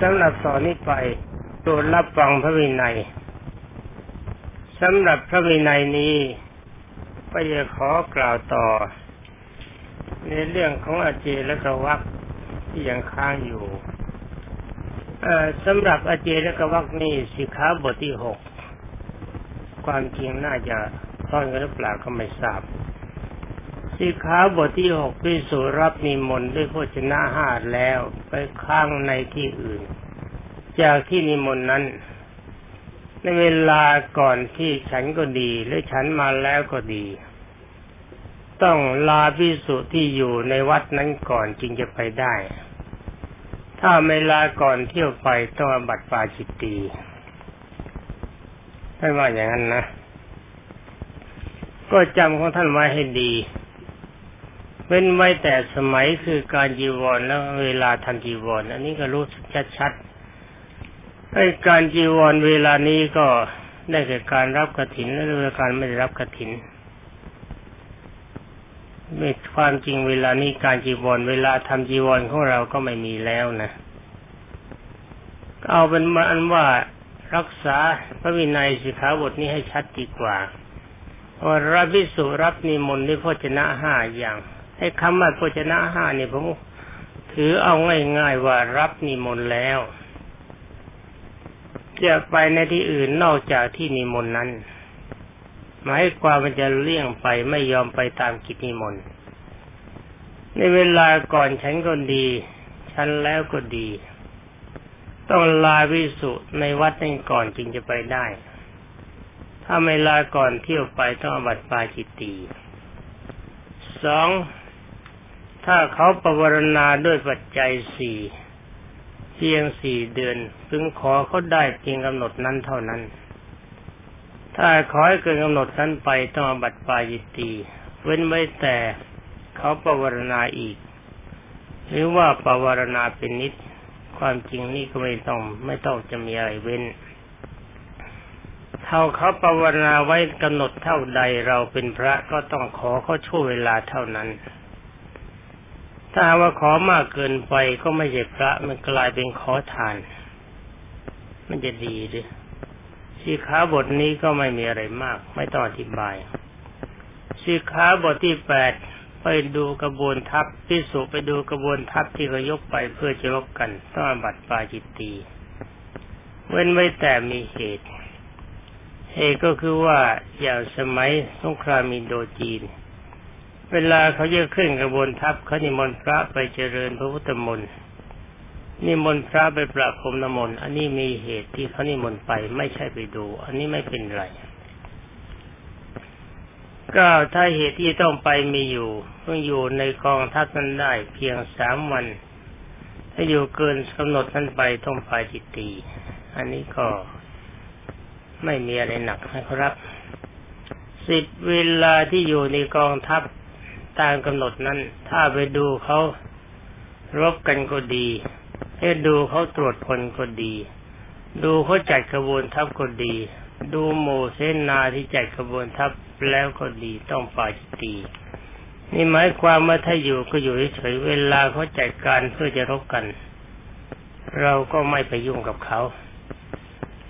สำหรับสอนนี้ไปโปรดรับฟังพระวินัยสำหรับพระวินัยนี้ก็จะขอกล่าวต่อ ในเรื่องของอาเจและกวักที่ยังค้างอยู่สำหรับอาเจและกวักนี้สิขาบทที่หกความจริงน่าจะท่อนกันหรือเปล่าก็ไม่ทราบ สิขาบทที่หกพิสูรับนิมนต์ด้วยโภชนะห้าแล้วไปค้างในที่อื่น จากที่นิมนต์นั้น ในเวลาก่อนที่ฉันก็ดีหรือฉันมาแล้วก็ดี ต้องลาพิสุที่อยู่ในวัดนั้นก่อนจึงจะไปได้ ถ้าไม่ลาก่อนเที่ยวไปต้องบัตรปาจิตตีท่านว่าอย่างนั้นนะก็จำของท่านไว้ให้ดี เว้นไว้แต่สมัยคือการจีวรแล้วเวลาทำจีวรอันนี้ก็รู้ชัดๆไอ้การจีวรเวลานี้ก็ได้แก่การรับกระถินและเวลาการไม่ได้รับกระถินไม่ความจริงเวลานี้การจีวรเวลาทำจีวรของเราก็ไม่มีแล้วนะเอาเป็นมาอันว่ารักษาพระวินัยสิกขาบทนี้ให้ชัดดีกว่าว่ารับพิสุรับนิมนต์ด้วยพจนะห้าอย่าง ไอ้คำว่าโภชนะห้านี่ผมถือเอาง่ายๆว่ารับนิมนต์แล้ว จะไปในที่อื่นนอกจากที่นิมนต์นั้น หมายความมันจะเลี่ยงไปไม่ยอมไปตามกิจนิมนต์ในเวลาก่อนฉันก็ดี ฉันแล้วก็ดี ต้องลาวิสุในวัดนั้นก่อนจึงจะไปได้ ถ้าไม่ลาก่อนเที่ยวไปต้องบัตรปาจิตตีสอง ถ้าเขาปวารณาด้วยปัจจัยสี่เพียงสี่เดือนพึงขอเขาได้เพียงกำหนดนั้นเท่านั้น ถ้าขอให้เกินกำหนดนั้นไปต้องบัตรปายิตีเว้นไว้แต่เขาปวารณาอีก หรือว่าปวารณาเป็นนิด ความจริงนี่ก็ไม่ต้องไม่ต้องจะมีอะไรเว้น เท่าเขาปวารณาไว้กำหนดเท่าใดเราเป็นพระก็ต้องขอเขาช่วเวลาเท่านั้น ถ้าว่าขอมากเกินไปก็ไม่ใช่พระมันกลายเป็นขอทาน มันจะดีหรือสีขาบทนี้ก็ไม่มีอะไรมาก ไม่ต้องอธิบายสีขาบทที่แปดไปดูกระบวนทัพพิสุไปดูกระบวนทัพที่เขายกไปเพื่อจะรบกันต้องบัตรปาจิตตีเว้นไว้แต่มีเหตุ เหตุก็คือว่าอย่างสมัยสงครามมินโดจีน เวลาเขาจะขึ้นกระบวนทัพเขานิมนต์พระไปเจริญพระพุทธมนต์นิมนต์พระไปประพรมน้ำมนต์อันนี้มีเหตุที่เขานิมนต์ไปไม่ใช่ไปดู อันนี้ไม่เป็นไรก็ถ้าเหตุที่ต้องไปมีอยู่เพิ่งอยู่ในกองทัพนั้นได้เพียงสามวัน ถ้าอยู่เกินกำหนดนั้นไปต้องไปจิตตีอันนี้ก็ไม่มีอะไรหนักนะครับสิบเวลาที่อยู่ในกองทัพ ตามกำหนดนั้น ถ้าไปดูเขารบกันก็ดี ให้ดูเขาตรวจพลก็ดี ดูเขาจัดกระบวนทัพก็ดี ดูโมเสนาที่จัดกระบวนทัพแล้วก็ดีต้องปาจิตีนี่หมายความว่าถ้าอยู่ก็อยู่เฉยเวลาเขาจัดการเพื่อจะรบกัน เราก็ไม่ไปยุ่งกับเขา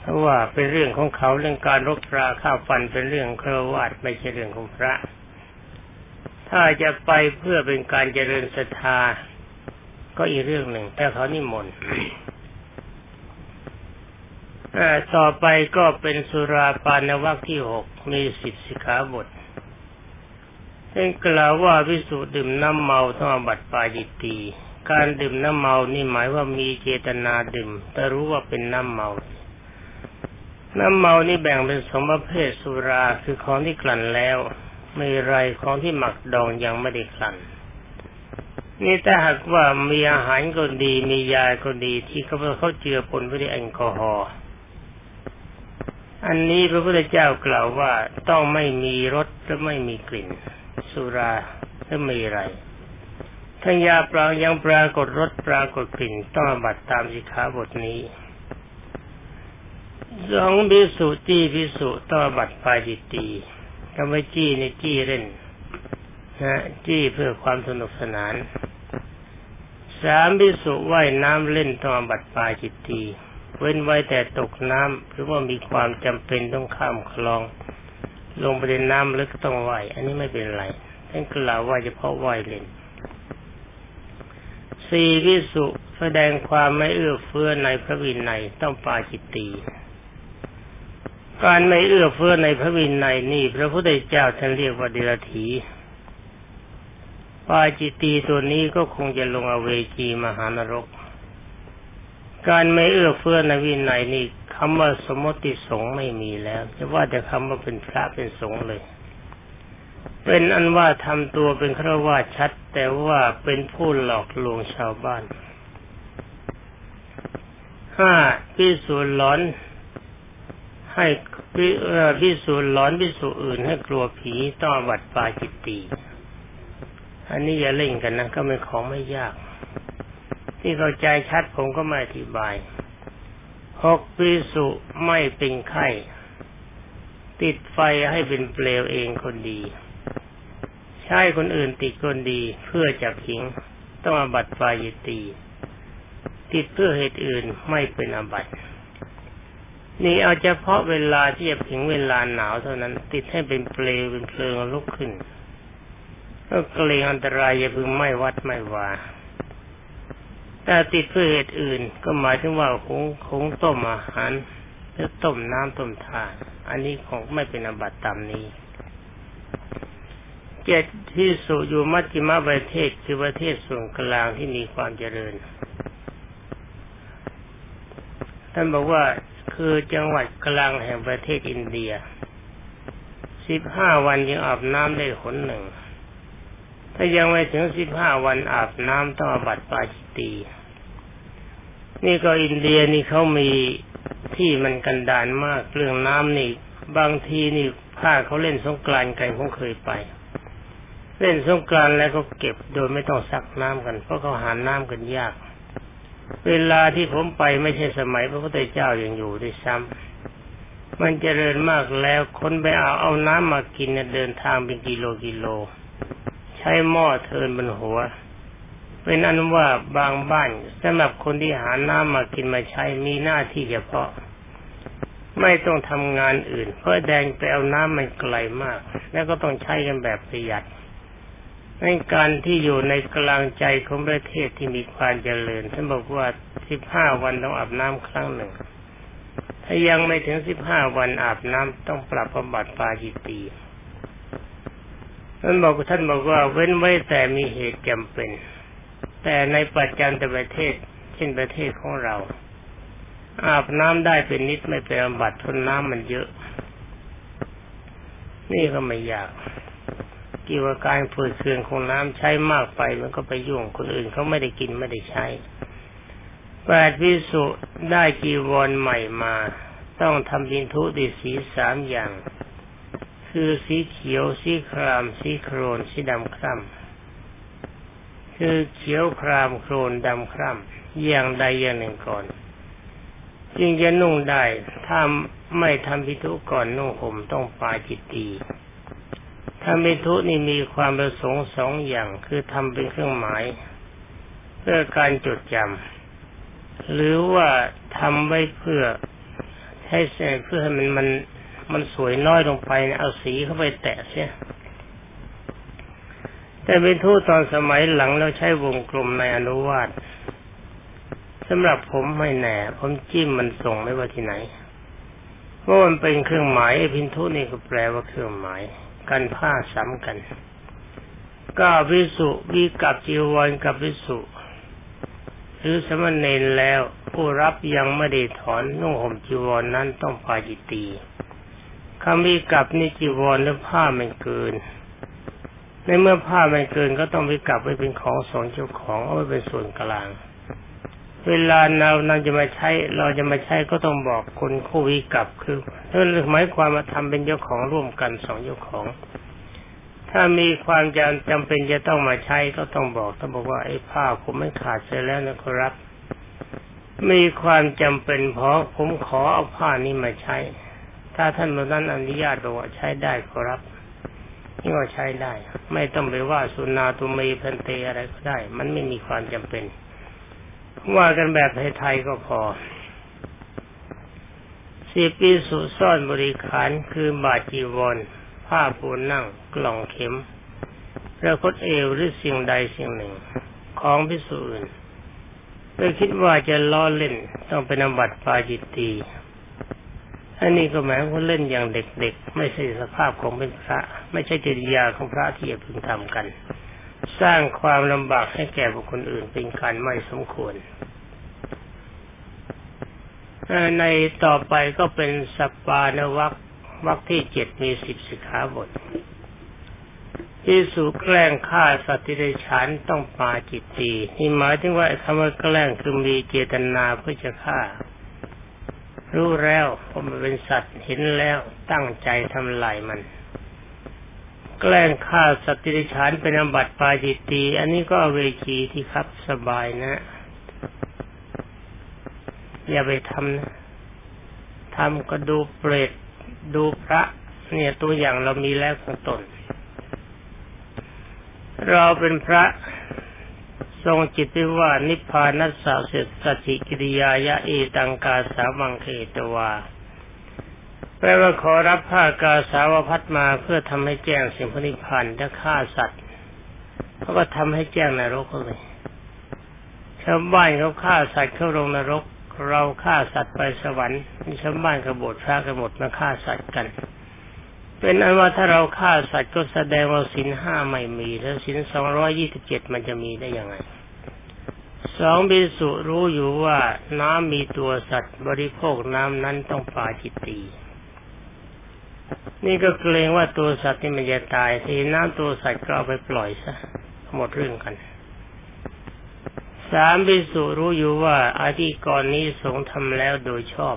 เพราะว่าเป็นเรื่องของเขาเรื่องการรบราข้าวฟันเป็นเรื่องเครวาดไม่ใช่เรื่องของพระ ถ้าจะไปเพื่อเป็นการเจริญศรัทธา ก็อีกเรื่องหนึ่ง แต่เขานิมนต์ต่อไปก็เป็นสุราปานวัคที่หกมีสิบสิขาบทเป็นกล่าวว่าวิสุดื่มน้ำเมาต้องบัตรปาจิตตี การดื่มน้ำเมานี่หมายว่ามีเจตนาดื่ม แต่รู้ว่าเป็นน้ำเมา น้ำเมานี่แบ่งเป็นสองประเภทสุราคือของที่กลั่นแล้ว ม่ไรของที่หมักดองยังไม่ได้กลั่นนี่ถ้าหากว่ามีอาหารก็ดีมียาก็ดีที่เขาเขาเจือปนไปด้วยแอลกอฮอล์อันนี้พระพุทธเจ้ากล่าวว่าต้องไม่มีรสและไม่มีกลิ่น สุราและไม่ไรถ้ายาปรางยังปรากฏรสปรากฏกลิ่นต้องบัตรตามสิขาบทนี้สองพิสุจีพิสุต้องบัตรปาจิตี คำว่าจี้ในจี้เล่นนะจี้เพื่อความสนุกสนาน สามพิสุว่ายน้ำเล่นตองบัดปลายจิตตีเว้นไว้แต่ตกน้ำหรือว่ามีความจำเป็นต้องข้ามคลอง ลงไปในน้ำลึกก็ต้องว่ายอันนี้ไม่เป็นไรท่านกล่าวว่าเฉพาะว่ายเล่นสี่พิสุแสดงความไม่เอื้อเฟื้อในพระวินัยต้องปาจิตตี การไม่เอื้อเฟื้อในพระวินัยนี่พระพุทธเจ้าท่านเรียกว่าเดรถีปาจิตีตัวนี้ก็คงจะลงอเวจีมหานรก การไม่เอื้อเฟื้อในวินัยนี่คำว่าสมมติสงไม่มีแล้วจะว่าแต่คำว่าเป็นพระเป็นสงเลย เป็นอันว่าทำตัวเป็นฆราวาสชัด แต่ว่าเป็นผู้หลอกลวงชาวบ้านห้าพิสูจน์หลอน ให้พิสูจน์หลอนพิสูจน์อื่นให้กลัวผีต้องบัดปาจิตตีอันนี้อย่าเล่นกันนะก็เป็นของไม่ยาก ที่เข้าใจชัดผมก็ไม่อธิบายหกปิสุไม่เป็นไข้ ติดไฟให้เป็นเปลวเองคนดี ใช้คนอื่นติดคนดีเพื่อจับหิงต้องอบัตไฟยตี ติดเพื่อเหตุอื่นไม่เป็นอบัต นี่เอาเฉพาะเวลาที่จะถึงเวลาหนาวเท่านั้น ติดให้เป็นเปลวเป็นเพลิงลุกขึ้นก็เกรงอันตรายอย่าพึงไม่วัดไม่วาแต่ติดเพื่อเหตุอื่น ก็หมายถึงว่าคงคงต้มอาหารหรือต้มน้ำต้มทานอันนี้คงไม่เป็นอบัตตามนี้เจ็ดที่สุอยู่มัจจิมาประเทศคือประเทศส่วนกลางที่มีความเจริญ ท่านบอกว่าคือจังหวัดกลางแห่งประเทศอินเดีย สิบห้าวันยังอาบน้ำได้หนหนึ่ง ถ้ายังไม่ถึงสิบห้าวันอาบน้ำต้องอบัตปาจิตี นี่ก็อินเดียนี่เขามีที่มันกันดานมากเรื่องน้ำนี่ บางทีนี่ถ้าเขาเล่นสงกรานต์กันผมเคยไป เล่นสงกรานต์แล้วก็เก็บโดยไม่ต้องซักน้ำกัน เพราะเขาหาน้ำกันยาก เวลาที่ผมไปไม่ใช่สมัยพระพุทธเจ้ายังอยู่ด้วยซ้ำมันเจริญมากแล้วคนไปเอาเอาน้ำมากินเดินทางเป็นกิโลกิโล ใช้หม้อเทินบนหัว เป็นอันว่าบางบ้านสำหรับคนที่หาน้ำมากินมาใช้มีหน้าที่เฉพาะ ไม่ต้องทำงานอื่น เพราะแดงไปเอาน้ำมันไกลมาก แล้วก็ต้องใช้กันแบบประหยัด ในการที่อยู่ในกลางใจของประเทศที่มีความเจริญท่านบอกว่าสิบห้าวันต้องอาบน้ำครั้งหนึ่ง ถ้ายังไม่ถึงสิบห้าวันอาบน้ำต้องปรับบำบัดปาจิตีท่านบอกท่านบอกว่าเว้นไว้แต่มีเหตุจำเป็น แต่ในปัจจันตประเทศ เช่นประเทศของเรา อาบน้ำได้เป็นนิดไม่เป็นอบัตทนน้ำมันเยอะ นี่ก็ไม่ยาก เกี่ยวกับการฝืดเคืองของน้ำใช้มากไปมันก็ไปยุ่งคนอื่นเขาไม่ได้กินไม่ได้ใช้แปดพิสุได้จีวรใหม่มา ต้องทำบินทุดิสีสามอย่าง คือสีเขียวสีครามสีโครนสีดำคร่ำคือเขียวครามโครนดำคร่ำอย่างใดอย่างหนึ่งก่อน จึงจะนุ่งได้ถ้าไม่ทำพิธุก่อนนุ่งห่มต้องปาจิตตี ทำพิธุนี่มีความประสงค์สองอย่างคือทำเป็นเครื่องหมาย เพื่อการจดจำหรือว่าทำไว้เพื่อให้เพื่อให้มันมันมันสวยน้อยลงไปเอาสีเข้าไปแตะเสียแต่เป็นทูตตอนสมัยหลังเราใช้วงกลมในอนุวาตสำหรับผมไม่แน่ ผมจิ้มมันส่งไม่ว่าที่ไหนเพราะมันเป็นเครื่องหมายพินทุนี่ก็แปลว่าเครื่องหมาย กันผ้าซ้ำกันก็วิสุวิกับจีวรกับวิสุหรือสมณเณรแล้ว ผู้รับยังไม่ได้ถอนนุ่งห่มจีวรนนั้นต้องพาจิตีคำวิกับนิจีวรหรือผ้ามันเกิน ในเมื่อผ้ามันเกินก็ต้องวิกับไว้เป็นของสองเจ้าของเอาไว้เป็นส่วนกลาง เวลาเราเราจะมาใช้ เราจะมาใช้ก็ต้องบอกคนคู่วิกับคือนั่นหมายความมาทำเป็นเจ้าของร่วมกันสองเจ้าของ ถ้ามีความจำจำเป็นจะต้องมาใช้ก็ต้องบอกต้องบอกว่าไอ้ผ้าผมไม่ขาดเสียแล้วนะครับ มีความจำเป็นเพราะผมขอเอาผ้านี้มาใช้ ถ้าท่านมานั้นอนุญาตบอกว่าใช้ได้ครับนี่ก็ใช้ได้ ไม่ต้องไปว่าสุนาตุมีพันเตอะไรก็ได้ มันไม่มีความจำเป็น ว่ากันแบบไทยๆก็พอสิปีสุซ่อนบริขารคือบาจีวร ผ้าปูนั่งกล่องเข็มพระคตเอวหรือสิ่งใดสิ่งหนึ่ง ของพิสูจน์เพื่อคิดว่าจะล้อเล่นต้องเป็นอบัติปาจิตตีอันนี้ก็หมายว่าเล่นอย่างเด็กๆ ไม่ใช่สภาพของเป็นพระ ไม่ใช่จริยาของพระที่จะพึงทำกัน สร้างความลำบากให้แก่บุคคลอื่นเป็นการไม่สมควรในต่อไปก็เป็นสัปปานวัควักที่เจ็ดมีสิบสิกขาบทที่สู่แกล้งฆ่าสัตว์ที่ได้ฉันต้องปาจิตตีนี่หมายถึงว่าคำว่าแกล้งคือมีเจตนาเพื่อจะฆ่า รู้แล้วว่ามันเป็นสัตว์เห็นแล้วตั้งใจทำลายมัน แกล้งฆ่าสัตว์ที่ได้ฉันเป็นอบัติปาจิตตีอันนี้ก็เวจีที่ครับสบายนะ อย่าไปทำนะทำก็ดูเปรตดูพระ เนี่ยตัวอย่างเรามีแล้วข้างตน เราเป็นพระทรงจิตที่ว่านิพพานัสสะเสจสจิกิริยายะเอตังกาสามังเขตวา แปลว่าขอรับผ้ากาสาวพัดมาเพื่อทำให้แจ้งสิ่งพนิพพานและฆ่าสัตว์เขาก็ทำให้แจ้งนรกเลยชาวบ้านเขาฆ่าสัตว์เข้าลงนรก เราฆ่าสัตว์ไปสวรรค์มีชาวบ้านกบฏพระกบฏมาฆ่าสัตว์กัน เป็นอันว่าถ้าเราฆ่าสัตว์ก็แสดงว่าสินห้าไม่มี แล้วสินสองร้อยี่สิบเจ็ดมันจะมีได้ยังไงสองบิสุรู้อยู่ว่าน้ำมีตัวสัตว์ บริโภคน้ำนั้นต้องปาจิตตี นี่ก็เกรงว่าตัวสัตว์ที่มันจะตายทีน้ำตัวสัตว์ก็เอาไปปล่อยซะหมดเรื่องกัน สามพิสุรู้อยู่ว่าอาธิกรนี้สงทำแล้วโดยชอบ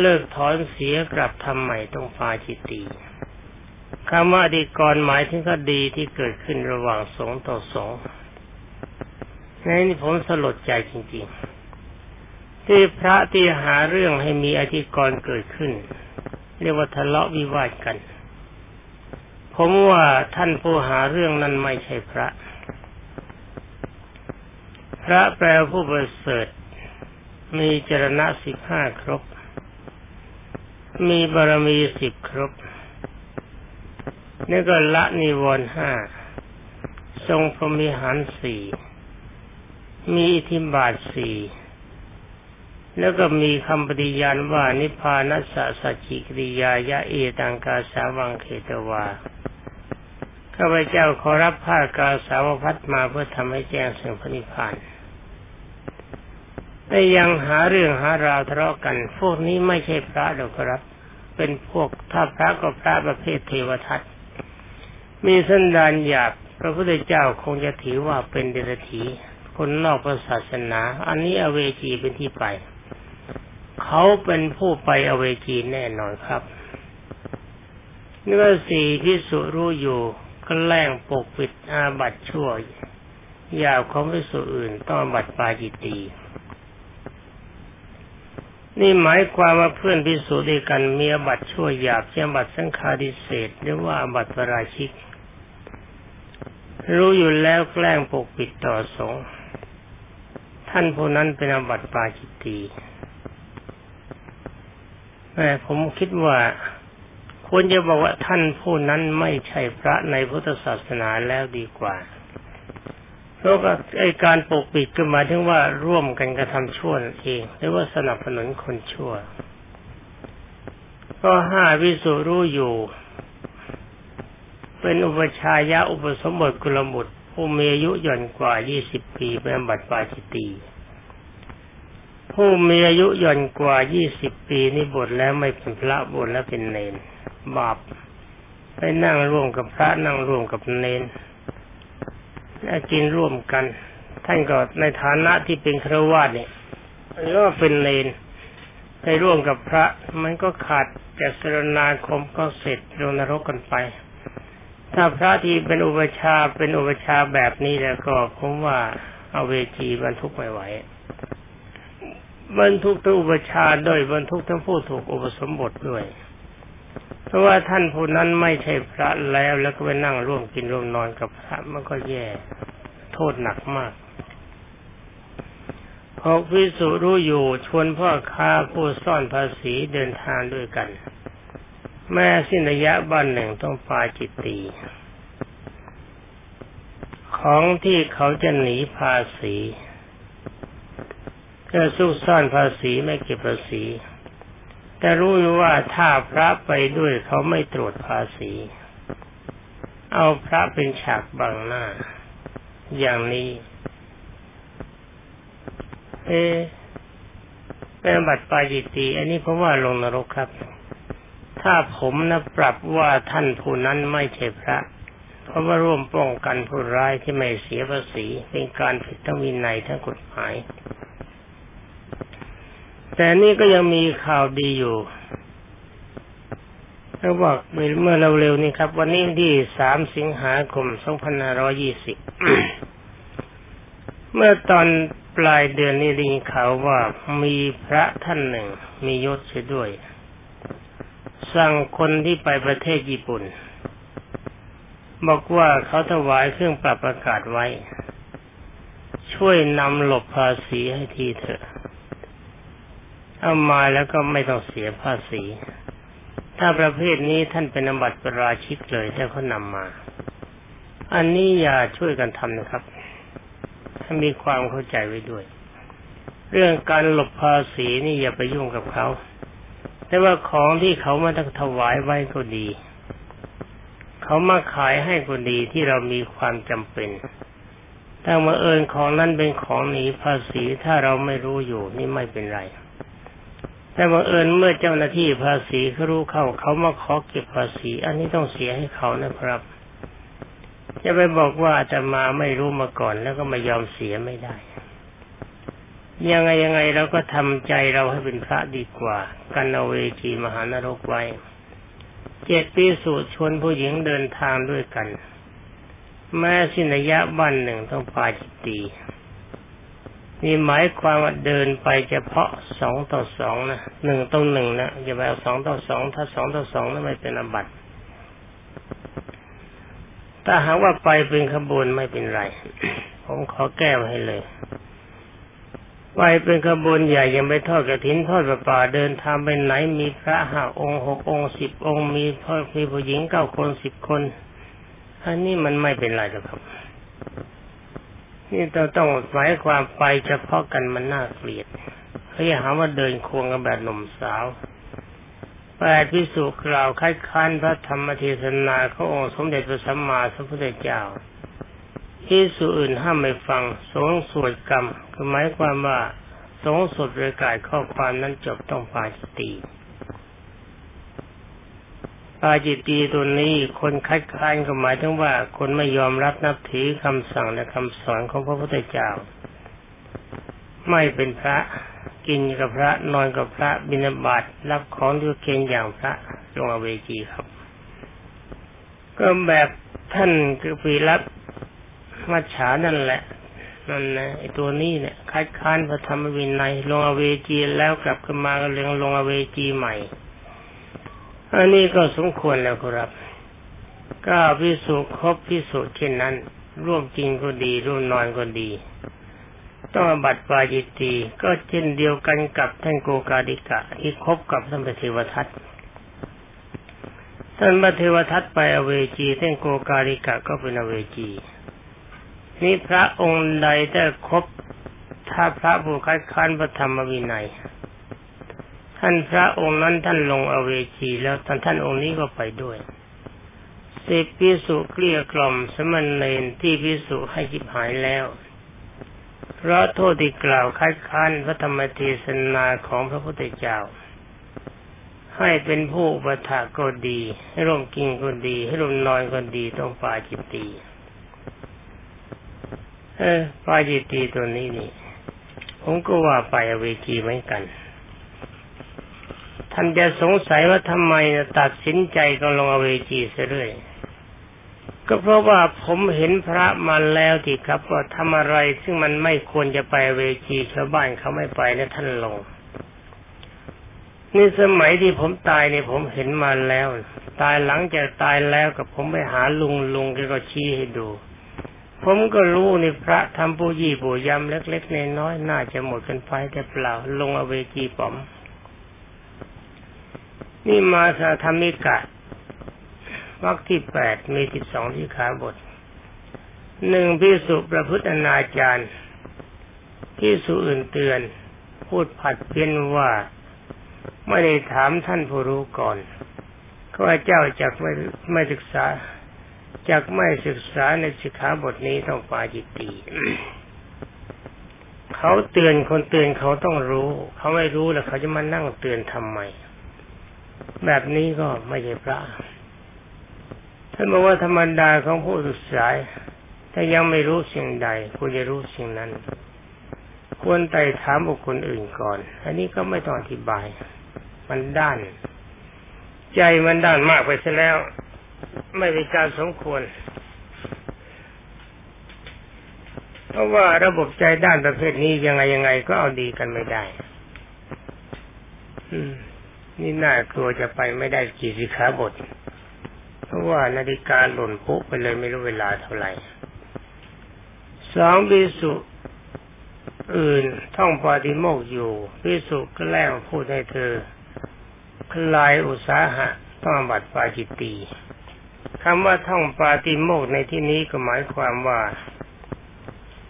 เลิกถอนเสียกลับทำใหม่ต้องปาจิตตีคำว่าอธิกรหมายถึงคดีที่เกิดขึ้นระหว่างสงต่อสงนนี้ผมสลดใจจริง ๆ ที่พระที่หาเรื่องให้มีอธิกรเกิดขึ้น เรียกว่าทะเลาะวิวาทกัน ผมว่าท่านผู้หาเรื่องนั้นไม่ใช่พระ พระแปลผู้ประเสริฐ มีจรณะสิบห้าครบ มีบารมีสิบครบ นี่ก็ละนิวรณ์ห้า ทรงพรมิหารสี่ มีอิทิบาทสี่ แล้วก็มีคำปฏิญาณว่านิพพานัสสะสัจจิกริยายะเอตังกาสาวังเขตวาข้าพเจ้าขอรับผ้ากาสาวพัดมาเพื่อทำให้แจ้งสิ่งพระนิพพานแต่ยังหาเรื่องหาราวทะเลาะกัน พวกนี้ไม่ใช่พระหรอกครับ เป็นพวกถ้าพระก็พระประเภทเทวทัตมีสันดานหยาบพระพุทธเจ้าคงจะถือว่าเป็นเดรัจฉีคนนอกศาสนา อันนี้อเวจีเป็นที่ไป เขาเป็นผู้ไปอเวจีแน่นอนครับเนื้อสี่ที่สุรู้อยู่ก็แล้งปกปิดอาบัตชั่วยาวของพิสุอื่นต้องบัตรปาจิตี นี่หมายความว่าเพื่อนพิสูจน์ด้วยกันมีบัตรชั่วหยาบเช่นบัตรสังฆาดิเศษหรือว่าบัตรปราชิก รู้อยู่แล้วแกล้งปกปิดต่อสงท่านผู้นั้นเป็นอบัตปาจิตตี ผมคิดว่าควรจะบอกว่าท่านผู้นั้นไม่ใช่พระในพุทธศาสนาแล้วดีกว่า เพราะว่าไอการปกปิดก็หมายถึงว่าร่วมกันกระทำชั่วเองหรือว่าสนับสนุนคนชั่ว ก็ห้าวิสุรู้อยู่ เป็นอุปชายะอุปสมบทกุลบุตรผู้มีอายุย่อนกว่ายี่สิบปีเป็นบัตรปาจิตี ผู้มีอายุย่อนกว่ายี่สิบปีนี่บทแล้วไม่เป็นพระบทแล้วเป็นเนนบาปไปนั่งร่วมกับพระนั่งร่วมกับเนนกินร่วมกัน ท่านก็ในฐานะที่เป็นครวาสเนี่ยหรือว่าเป็นเลนไปร่วมกับพระมันก็ขาดจากสรนาคมก็เสร็จลงนรกกันไป ถ้าพระที่เป็นอุปชาเป็นอุปชาแบบนี้แล้วก็ผมว่าเอาเวจีบรรทุกไม่ไหว บรรทุกทั้งอุปชาด้วยบรรทุกทั้งผู้ถูกอุปสมบทด้วย เพราะว่าท่านผู้นั้นไม่ใช่พระแล้วแล้วก็ไปนั่งร่วมกินร่วมนอนกับพระมันก็แย่ โทษหนักมากพอพิสุรู้อยู่ชวนพ่อค้าผู้ซ่อนภาษีเดินทางด้วยกัน แม่สิ้นระยะบ้านหนึ่งต้องปาจิตตี ของที่เขาจะหนีภาษี ก็ซุกซ่อนภาษีไม่เก็บภาษี แต่รู้ว่าถ้าพระไปด้วยเขาไม่ตรวจภาษี เอาพระเป็นฉากบังหน้า อย่างนี้ เอเป็นบัตรปาจิตตี อันนี้เพราะว่าลงนรกครับ ถ้าผมนะปรับว่าท่านผู้นั้นไม่ใช่พระ เพราะว่าร่วมป้องกันผู้ร้ายที่ไม่เสียภาษี เป็นการผิดทั้งวินัยทั้งกฎหมาย แต่นี่ก็ยังมีข่าวดีอยู่เขาบอกเมื่อเร็วๆนี้ครับ วันนี้ที่สามสิงหาคมสองพันห้าร้อยี่สิบเมื่อตอนปลายเดือนนี้ได้ยินข่าวว่ามีพระท่านหนึ่ง มียศเสียด้วย สั่งคนที่ไปประเทศญี่ปุ่น บอกว่าเขาถวายเครื่องปรับอากาศไว้ ช่วยนำหลบภาษีให้ทีเถอะ เอามาแล้วก็ไม่ต้องเสียภาษี ถ้าประเภทนี้ท่านเป็นอบัติประราชิกเลยถ้าเขานำมา อันนี้อย่าช่วยกันทำนะครับให้มีความเข้าใจไว้ด้วย เรื่องการหลบภาษีนี่อย่าไปยุ่งกับเขา แต่ว่าของที่เขามาถวายไว้ก็ดี เขามาขายให้ก็ดีที่เรามีความจำเป็นถ้ามาเอิญของนั้นเป็นของหนีภาษีถ้าเราไม่รู้อยู่นี่ไม่เป็นไร แต่บังเอิญเมื่อเจ้าหน้าที่ภาษีเขารู้เข้าเขามาขอเก็บภาษี อันนี้ต้องเสียให้เขานะครับ จะไปบอกว่าจะมาไม่รู้มาก่อนแล้วก็ไม่ยอมเสียไม่ได้ ยังไงยังไงเราก็ทำใจเราให้เป็นพระดีกว่า กันเอาเวจีมหานรกไว้เจ็ดปีสูตรชวนผู้หญิงเดินทางด้วยกัน แม้สินยะบ้านหนึ่งต้องปาจิตตี นี่หมายความว่าเดินไปเฉพาะสองต่อสองนะหนึ่งต่อหนึ่งนะอย่าไปเอาสองต่อสองถ้าสองต่อสองนั้นไม่เป็นอบัตถ้าหากว่าไปเป็นขบวนไม่เป็นไร ผมขอแก้ให้เลยไปเป็นขบวนใหญ่ยังไปทอดกระถินทอดประป่าเดินทางไปไหนมีพระห้าองค์หกองค์สิบองค์มีพ่อมีผู้หญิงเก้าคนสิบคนอันนี้มันไม่เป็นไรหรอกครับ นี่เราต้องหมายความไปเฉพาะกันมันน่าเกลียดเขาอยหาว่าเดินควงกันแบบหนุ่มสาวแปดพิสุกล่าวคัดค้านพระธรรมเทศนาขององค์สมเด็จพระสัมมาสัมพุทธเจ้าพิสุอื่นห้ามไม่ฟัง สงสวดกรรมคือหมายความว่า สงสวดโดยกายข้อความนั้นจบต้องปาจิตี ปาจิตตีตัวนี้คนคัดค้านก็หมายถึงว่า คนไม่ยอมรับนับถือคำสั่งและคำสอนของพระพุทธเจ้า ไม่เป็นพระกินกับพระนอนกับพระบิณฑบาตรับของด้วยเกณฑ์อย่างพระลงอเวจีครับ ก็แบบท่านคือปีรับมัจฉานั่นแหละนั่นนะไอตัวนี้เนี่ยคัดค้านพระธรรมวินัยลงอเวจีแล้วกลับขึ้นมาก็เรียงลงอเวจีใหม่ อันนี้ก็สมควรแล้วครับก็พิสูจครบพิสูจเช่นนั้น ร่วมกินก็ดี ร่วมนอนก็ดี ต้องบัตรปาจิตตีก็เช่นเดียวกันกับท่านโกกาดิกะ ที่คบกับท่านพระเทวทัตท่านพระเทวทัตไปอเวจีท่านโกกาดิกะก็เป็นอเวจีนี่พระองค์ใดได้คบถ้าพระผู้คัดค้านพระธรรมวินัย ท่านพระองค์นั้นท่านลงอเวจีแล้วท่านท่านองค์นี้ก็ไปด้วยสิบพิสุเกลี้ยกล่อมสมณเณรที่พิสุให้จิบหายแล้ว เพราะโทษที่กล่าวคัดค้านพระธรรมเทศนาของพระพุทธเจ้า ให้เป็นผู้ประทาก็ดี ให้ร่มกินก็ดี ให้ร่มนอนก็ดีต้องปาจิตตีเออปาจิตตีตัวนี้นี่ ผมก็ว่าไปอเวจีเหมือนกัน ท่านจะสงสัยว่าทำไมตัดสินใจก็ลงอเวจีเสียเรื่อยก็เพราะว่าผมเห็นพระมาแล้วที่ครับว่าทำอะไรซึ่งมันไม่ควรจะไปเวจีชาวบ้านเขาไม่ไปแล้วท่านลงนี่สมัยที่ผมตายเนี่ยผมเห็นมาแล้ว ตายหลังจากตายแล้วกับผมไปหาลุงลุงแกก็ชี้ให้ดู ผมก็รู้นี่พระทำปูยี่ปูยำเล็กๆน้อยๆน่าจะหมดกันไปแต่เปล่า ลงอเวจีป๋อม นี่มาสาธรรมิกะวรรคที่แปดมีสิบสองที่ขาบทหนึ่งพิสุประพฤติอนาจารพิสุอื่นเตือน พูดผัดเพี้ยนว่า ไม่ได้ถามท่านผู้รู้ก่อนข้าเจ้าจากไม่ไม่ศึกษาจากไม่ศึกษาในสิกขาบทนี้ต้องปาจิตตีเขาเตือนคนเตือนเขาต้องรู้ เขาไม่รู้แล้วเขาจะมานั่งเตือนทำไม แบบนี้ก็ไม่ใช่พระ ท่านบอกว่าธรรมดาของผู้ศึกษาถ้ายังไม่รู้สิ่งใดควรจะรู้สิ่งนั้น ควรไต่ถามบุคคลอื่นก่อน อันนี้ก็ไม่ต้องอธิบาย มันด้าน ใจมันด้านมากไปซะแล้ว ไม่เป็นการสมควร เพราะว่าระบบใจด้านประเภทนี้ยังไงยังไงก็เอาดีกันไม่ได้ อืม นี่น่ากลัวจะไปไม่ได้กี่สิขาบท เพราะว่านาฬิกาหล่นปุ๊บไปเลยไม่รู้เวลาเท่าไหร่ สองบิสุอื่นท่องปาฏิโมกอยู่บิสุก็แล้งพูดให้เธอ คลายอุตสาหะต้องบัตรปาจิตตีคำว่าท่องปาติโมกในที่นี้ก็หมายความว่า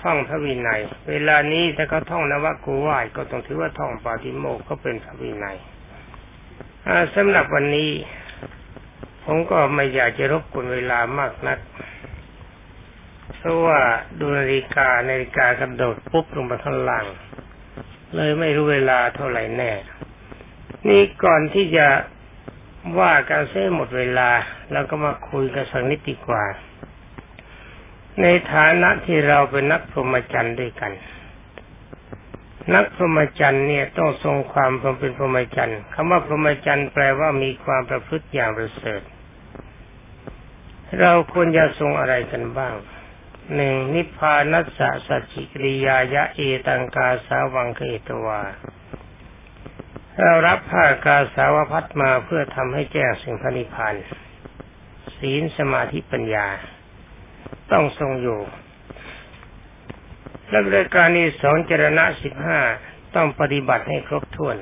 ท่องพระวินัย เวลานี้ถ้าเขาท่องนวกูวายก็ต้องถือว่าท่องปาติโมกก็เป็นพระวินัย สำหรับวันนี้ ผมก็ไม่อยากจะรบกวนเวลามากนัก เพราะว่าดูนาฬิกานาฬิกากระโดดปุ๊บลงมาข้างล่าง เลยไม่รู้เวลาเท่าไหร่แน่ นี่ก่อนที่จะว่าการเสียหมดเวลา แล้วก็มาคุยกันสักนิดดีกว่า ในฐานะที่เราเป็นนักพรหมจรรย์ด้วยกัน นักพรหมจรรย์เนี่ยต้องทรงความเป็นพรหมจรรย์คำว่าพรหมจรรย์แปลว่ามีความประพฤติอย่างประเสริฐเราควรจะทรงอะไรกันบ้างหนึ่งนิพพานัสสะสัจจิกริยายะเอตังกาสาวังเคตวาเรารับผ้ากาสาวพัดมาเพื่อทำให้แจ้งสิ่งพระนิพพานศีลสมาธิปัญญา ต้องทรงอยู่ และรายการนี้สองเจรณะสิบห้าต้องปฏิบัติให้ครบถ้วน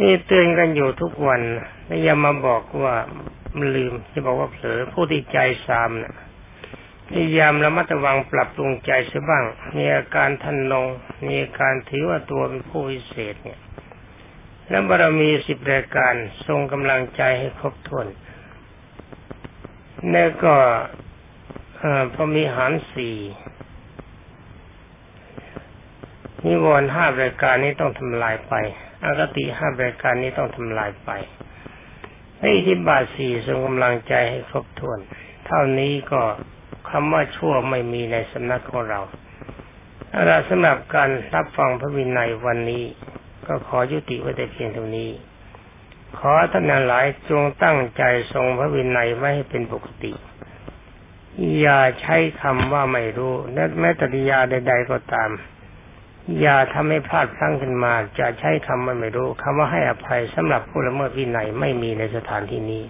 นี่เตือนกันอยู่ทุกวันและอย่ามาบอกว่ามันลืมจะบอกว่าเผลอผู้ที่ใจสามนะ่ะพยายามระมัดระวังปรับปรุงใจเสียบ้าง มีอาการทันลง มีอาการถือว่าตัวเป็นผู้วิเศษเนี่ย และบารมีสิบรายการทรงกำลังใจให้ครบถ้วนแล้วก็พอมีหารสี่ นิวรณ์ห้ารายการนี้ต้องทำลายไปอากติห้ารายการนี้ต้องทำลายไปให้ที่บาทสี่ทรงกำลังใจให้ครบถ้วน เท่านี้ก็คำว่าชั่วไม่มีในสำนักของเราเราสำหรับการรับฟังพระวินัยวันนี้ ก็ขอยุติไว้แต่เพียงเท่านี้ ขอท่านหลายจงตั้งใจทรงพระวินัยไว้ให้เป็นปกติ อย่าใช้คำว่าไม่รู้แม้ตริยาใด ๆก็ตาม อย่าทำให้พลาดพลั้งขึ้นมา จะใช้คำว่าไม่รู้คำว่าให้อภัยสำหรับผู้ละเมิดวินัยไม่มีในสถานที่นี้